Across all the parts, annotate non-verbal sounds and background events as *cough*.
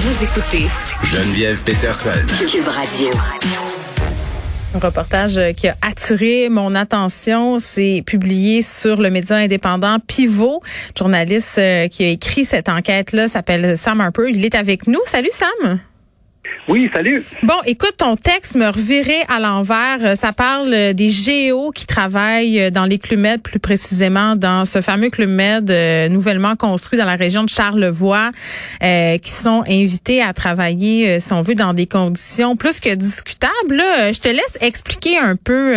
Vous écoutez Geneviève Peterson. Cube Radio. Un reportage qui a attiré mon attention, c'est publié sur le média indépendant Pivot. Le journaliste euh, qui a écrit cette enquête-là s'appelle Sam Harper. Il est avec nous. Salut Sam. Oui, salut. Bon, écoute, ton texte me revirait à l'envers. Euh, Ça parle euh, des géos qui travaillent euh, dans les Clumed, plus précisément dans ce fameux Clumed nouvellement construit dans la région de Charlevoix, euh, qui sont invités à travailler, euh, si on veut, dans des conditions plus que discutables. Je te laisse expliquer un peu,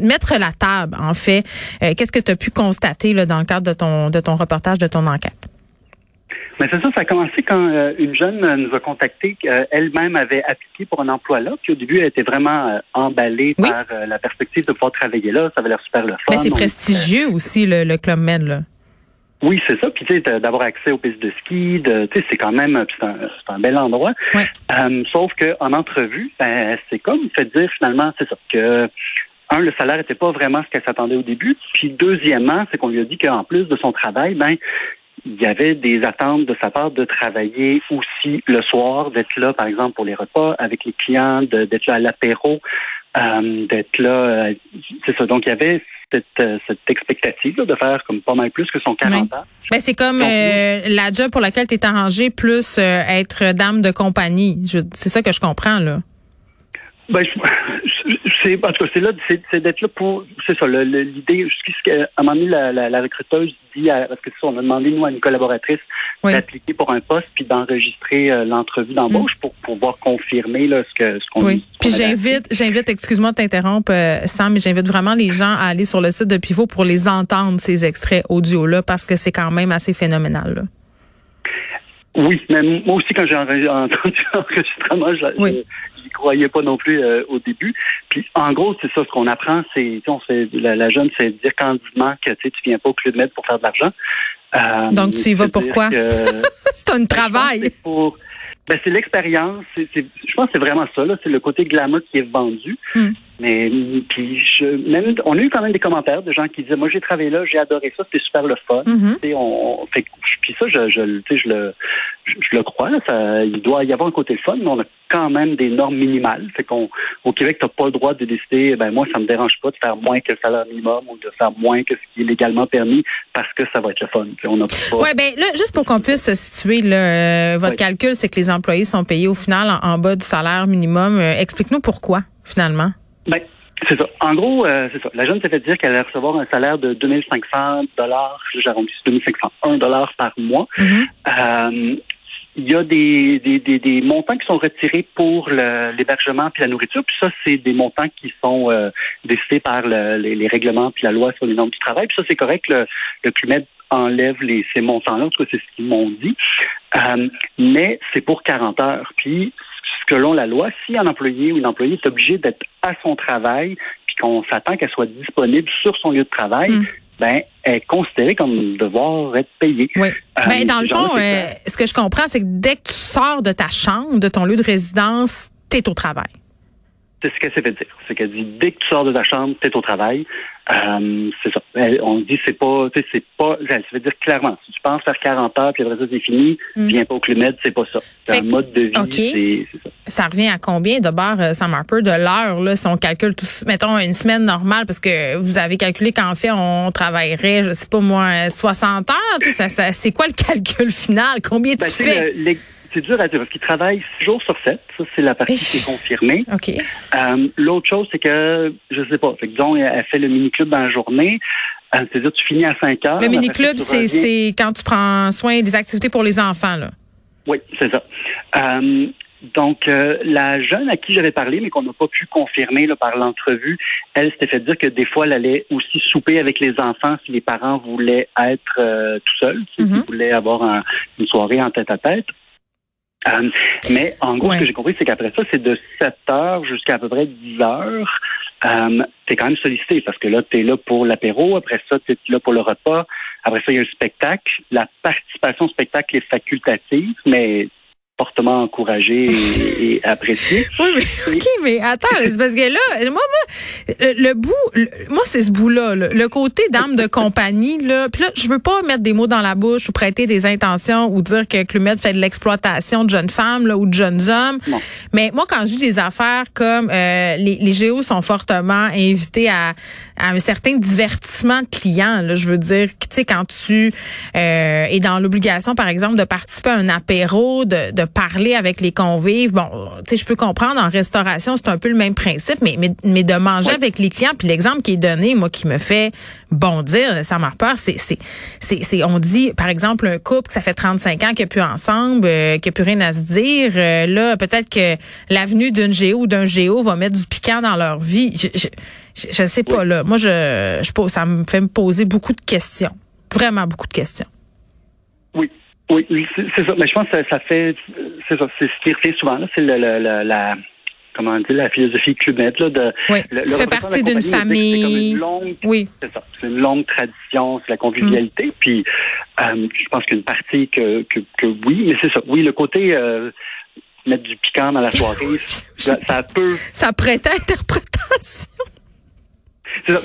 mettre la table, en fait. Qu'est-ce que tu as pu constater dans le cadre de ton, de ton reportage, de ton enquête? Mais c'est ça, ça a commencé quand euh, une jeune euh, nous a contacté. euh, Elle-même avait appliqué pour un emploi là. Puis au début, elle était vraiment euh, emballée Oui. par la perspective de pouvoir travailler là. Ça avait l'air super le fun. Mais c'est prestigieux aussi, le, le Club Med. Là. Oui, c'est ça. Puis tu sais, d'avoir accès aux pistes de ski, de, tu sais, c'est quand même, c'est un, un bel endroit. Ouais. Euh, sauf que en entrevue, ben, c'est comme fait dire finalement, c'est ça que un, le salaire n'était pas vraiment ce qu'elle s'attendait au début. Puis deuxièmement, c'est qu'on lui a dit qu'en plus de son travail, ben il y avait des attentes de sa part de travailler aussi le soir, d'être là, par exemple, pour les repas avec les clients, d'être là à l'apéro, euh, d'être là. euh, c'est ça. Donc, il y avait cette, euh, cette expectative là, de faire comme pas mal plus que son 40 Oui. ans. Ben, c'est comme Donc, la job pour laquelle tu es arrangé plus être dame de compagnie. C'est ça que je comprends, là. Ben, je- *laughs* c'est, en tout cas, c'est là, c'est, d'être là pour, c'est ça, l'idée, jusqu'à un moment donné, la, la, la recruteuse dit, à- parce que c'est ça, on a demandé, nous, à une collaboratrice, Oui. d'appliquer pour un poste, puis d'enregistrer euh, l'entrevue d'embauche pour pouvoir confirmer, là, ce que, ce qu'on Oui. Puis j'invite, j'invite, excuse-moi de t'interrompre, euh, Sam, mais j'invite vraiment les gens à aller sur le site de Pivot pour les entendre, ces extraits audio-là, parce que c'est quand même assez phénoménal, là. Oui, mais moi aussi, quand j'ai entendu *laughs* l'enregistrement, Oui. N'y croyais pas non plus euh, au début. Puis, en gros, c'est ça, ce qu'on apprend, c'est, on fait, la, la jeune, c'est dire candidement que tu viens pas au Club Med pour faire de l'argent. Euh, Donc, tu y vas pourquoi? *laughs* c'est un travail. pour- ben, c'est l'expérience. Je pense que c'est vraiment ça. Là. C'est le côté glamour qui est vendu. Hmm. Mais puis je, même, on a eu quand même des commentaires de gens qui disaient, moi j'ai travaillé là, j'ai adoré ça, c'était super le fun. Sais, on, fait, puis ça, je, je, le, je, le crois. là, ça, il doit y avoir un côté le fun, mais on a quand même des normes minimales. Fait qu'on, au Québec, t'as pas le droit de décider. Ben moi, ça me dérange pas de faire moins que le salaire minimum ou de faire moins que ce qui est légalement permis parce que ça va être le fun. Sais, on n'a pas. Ouais, ben là, juste pour qu'on puisse se situer, là, euh, votre Oui. calcul, c'est que les employés sont payés au final en, en bas du salaire minimum. Euh, Explique-nous pourquoi, finalement. Ben, c'est ça. En gros, euh, c'est ça. La jeune s'est fait dire qu'elle allait recevoir un salaire de 2500 dollars, j'arrondis 2501 dollars par mois. Mhm. Euh, il y a des, des, des, des montants qui sont retirés pour l'hébergement puis la nourriture. Puis ça, c'est des montants qui sont euh, décidés par le- les, les règlements puis la loi sur les normes du travail. Puis ça, c'est correct. Le, le CUMED enlève les, ces montants-là. En tout cas, c'est ce qu'ils m'ont dit. Euh, mais c'est pour 40 heures. Puis, selon la loi, si un employé ou une employée est obligé d'être à son travail puis qu'on s'attend qu'elle soit disponible sur son lieu de travail, Mm. ben, elle est considérée comme devoir être payée. Oui. Euh, Ben, dans le fond, euh, ce que je comprends, c'est que dès que tu sors de ta chambre, de ton lieu de résidence, t'es au travail. C'est ce qu'elle s'est fait dire. C'est qu'elle dit dès que tu sors de ta chambre, t'es au travail. Euh, c'est ça. Elle- on dit c'est pas, c'est pas. Elle se fait dire clairement. Si tu penses faire 40 heures puis après ça c'est fini, Mm. viens pas au Club c'est pas ça. C'est un mode de vie. C'est, ça. Ça revient à combien? De barres, euh, Sam Harper, de l'heure, là, si on calcule tout, mettons, une semaine normale, parce que vous avez calculé qu'en fait, on travaillerait, je sais pas moi, 60 heures, tu sais, ça, ça- c'est quoi le *laughs* calcul final? Combien Ben, tu sais, fais? le- les- c'est dur à dire parce qu'il travaille 6 jours sur 7. Ça, c'est la partie qui est confirmée. OK. Euh, l'autre chose, c'est que, je sais pas, fait que, disons, elle fait le mini-club dans la journée. Euh, c'est-à-dire, tu finis à 5 heures. Le mini-club, c'est, quand tu prends soin des activités pour les enfants, là. Oui, c'est ça. Euh, donc, euh, la jeune à qui j'avais parlé, mais qu'on n'a pas pu confirmer là, par l'entrevue, elle s'était fait dire que des fois, elle allait aussi souper avec les enfants si les parents voulaient être euh, tout seuls, si Mhm. ils voulaient avoir un- une soirée en tête-à-tête. Euh, mais en gros, Ouais. ce que j'ai compris, c'est qu'après ça, c'est de 7 heures jusqu'à à peu près 10 heures. Euh, tu es quand même sollicité parce que là, tu es là pour l'apéro, après ça, tu es là pour le repas, après ça, il y a le spectacle. La participation au spectacle est facultative, mais fortement encouragé et, apprécié. *laughs* Oui, mais ok, mais attends, c'est parce que là, moi, le, bout, moi c'est ce bout-là, le, côté d'âme de compagnie là. Puis là, je veux pas mettre des mots dans la bouche ou prêter des intentions ou dire que Clumet fait de l'exploitation de jeunes femmes là, ou de jeunes hommes. Mais moi, quand je dis des affaires comme euh, les, les géos sont fortement invités à, à un certain divertissement de clients, là, je veux dire, tu sais, quand tu euh, es dans l'obligation, par exemple, de participer à un apéro, de, de parler avec les convives, bon, tu sais, je peux comprendre, en restauration, c'est un peu le même principe, mais, mais, mais de manger avec les clients, puis l'exemple qui est donné, moi, qui me fait bondir, ça m'a peur, c'est, c'est, c'est, on dit, par exemple, un couple que ça fait 35 ans qu'il n'est plus ensemble, euh, qu'il n'y a plus rien à se dire, euh, là, peut-être que l'avenue d'une géo ou d'un géo va mettre du piquant dans leur vie. Je, je, je, sais pas, là. Moi, je, je, ça me fait me poser beaucoup de questions. Vraiment beaucoup de questions. Oui. Oui, c'est ça. Mais je pense que ça, fait, c'est ça, c'est ce qui refait souvent, là. C'est le, le, la, comment dire, la philosophie clubette, là, de. Oui. Le, tu fais partie d'une famille. longue, oui. C'est ça. C'est une longue tradition, c'est la convivialité. Mm. Puis, euh, je pense qu'une partie que, que, que, oui, mais c'est ça. Oui, le côté, euh, mettre du piquant dans la soirée, *laughs* ça, ça peut. Ça prête à interprétation.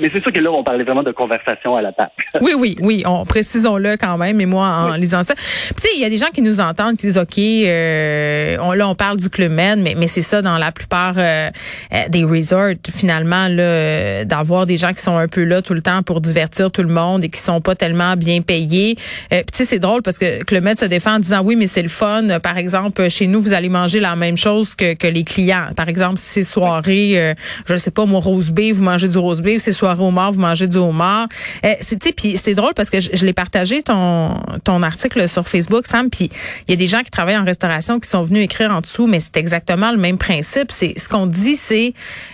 Mais c'est sûr que là, on parlait vraiment de conversation à la table. *laughs* oui, oui, oui. On, précisons-le quand même. Mais moi, en lisant ça, tu sais, il y a des gens qui nous entendent, qui disent, OK, euh, on, là, on parle du Club Med, mais, mais c'est ça dans la plupart euh, euh, des resorts, finalement, là, d'avoir des gens qui sont un peu là tout le temps pour divertir tout le monde et qui sont pas tellement bien payés. tu sais, c'est drôle parce que Club Med se défend en disant, oui, mais c'est le fun. Par exemple, chez nous, vous allez manger la même chose que, que les clients. Par exemple, si c'est soirée, je ne sais pas, moi, rose beef, vous mangez du rose beef, c'est soirée homard, vous mangez du homard. Euh, c'est puis c'est drôle parce que je, l'ai partagé ton ton article sur Facebook Sam puis il y a des gens qui travaillent en restauration qui sont venus écrire en dessous mais c'est exactement le même principe, c'est ce qu'on dit c'est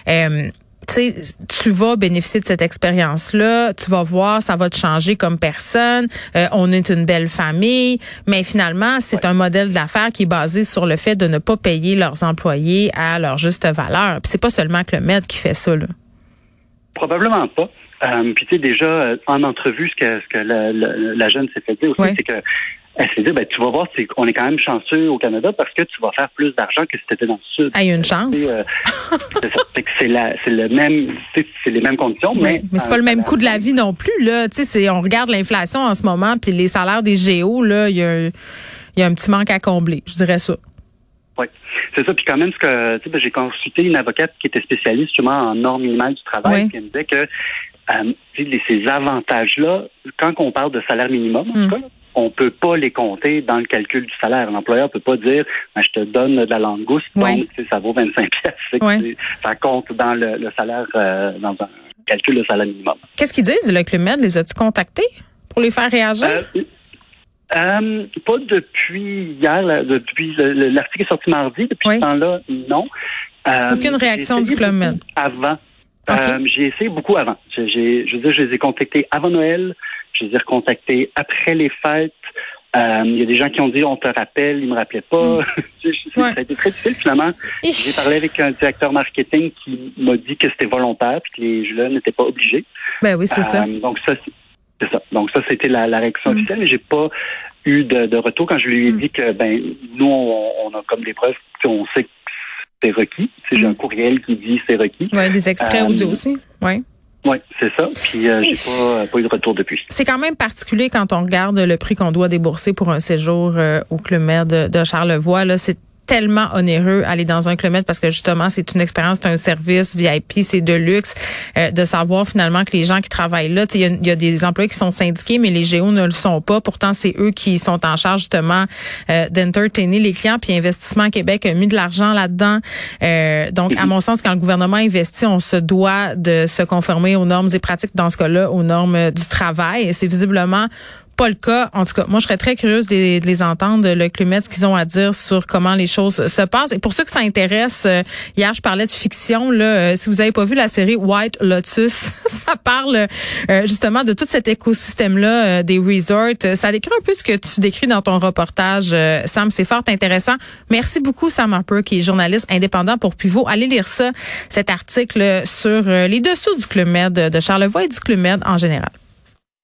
euh, tu vas bénéficier de cette expérience-là, tu vas voir, ça va te changer comme personne. Euh, on est une belle famille, mais finalement, c'est un modèle d'affaires qui est basé sur le fait de ne pas payer leurs employés à leur juste valeur. Puis c'est pas seulement que le maître qui fait ça. Là. Probablement pas. Euh, puis tu sais déjà euh, en entrevue ce que ce que la, la, jeune s'est fait dire aussi c'est que elle s'est dit ben tu vas voir c'est qu'on est quand même chanceux au Canada parce que tu vas faire plus d'argent que si tu étais dans le sud. Ah, il y a une chance. Euh, c'est la le même c'est les mêmes conditions mais mais c'est pas le même coût de la vie non plus là, tu sais on regarde l'inflation en ce moment puis les salaires des géos là, il y a il y a un petit manque à combler, je dirais ça. Oui, c'est ça. Puis quand même, ce que ben, j'ai consulté une avocate qui était spécialiste justement en normes minimales du travail, qui me disait que euh, ces avantages-là, quand on parle de salaire minimum, en tout hmm. cas, on peut pas les compter dans le calcul du salaire. L'employeur peut pas dire ben, je te donne de la langouste, donc ça vaut 25 pièces. Ça compte dans le, salaire, euh, dans un calcul de salaire minimum. Qu'est-ce qu'ils disent, le Clumed? Les as-tu contactés pour les faire réagir? Euh, euh, pas depuis hier, depuis l'article est sorti mardi, depuis ce temps-là, non. Euh, Aucune réaction du Club Med. Avant. Euh, j'ai essayé beaucoup avant. J'ai, je veux dire, je les ai contactés avant Noël, je les ai recontactés après les fêtes. Il y a des gens qui ont dit on te rappelle, ils me rappelaient pas. Mm. Ça a été très difficile finalement. J'ai parlé avec un directeur marketing qui m'a dit que c'était volontaire et que les jeunes n'étaient pas obligés. Ben oui, c'est ça. Donc ça, c'est ça. Donc ça, c'était la, réaction mm. officielle, mais j'ai pas eu de, retour quand je lui ai mm. dit que ben nous, on, a comme des preuves qu'on sait que c'est requis. J'ai mm. un courriel qui dit c'est requis. Oui, des extraits euh, audio aussi. Oui. Oui, c'est ça. Puis euh, j'ai pas, pas, eu de retour depuis. C'est quand même particulier quand on regarde le prix qu'on doit débourser pour un séjour euh, au Club Mer de, de Charlevoix. Là, c'est tellement onéreux aller dans un kilomètre parce que justement c'est une expérience, c'est un service VIP, c'est de luxe euh, de savoir finalement que les gens qui travaillent là, il y, y, a des employés qui sont syndiqués mais les géos ne le sont pas. Pourtant c'est eux qui sont en charge justement euh, d'entertainer les clients. Puis Investissement Québec a mis de l'argent là-dedans. Euh, donc à mon sens quand le gouvernement investit, on se doit de se conformer aux normes et pratiques dans ce cas-là aux normes du travail. Et c'est visiblement pas le cas. En tout cas, moi, je serais très curieuse de, les entendre, le Clumet, ce qu'ils ont à dire sur comment les choses se passent. Et pour ceux que ça intéresse, euh, hier, je parlais de fiction. Là, euh, si vous avez pas vu la série White Lotus, *laughs* ça parle euh, justement de tout cet écosystème-là des resorts. Ça décrit un peu ce que tu décris dans ton reportage, Sam. C'est fort intéressant. Merci beaucoup, Sam Harper, qui est journaliste indépendant pour Pivot. Allez lire ça, cet article sur les dessous du Club de Charlevoix et du Club en général.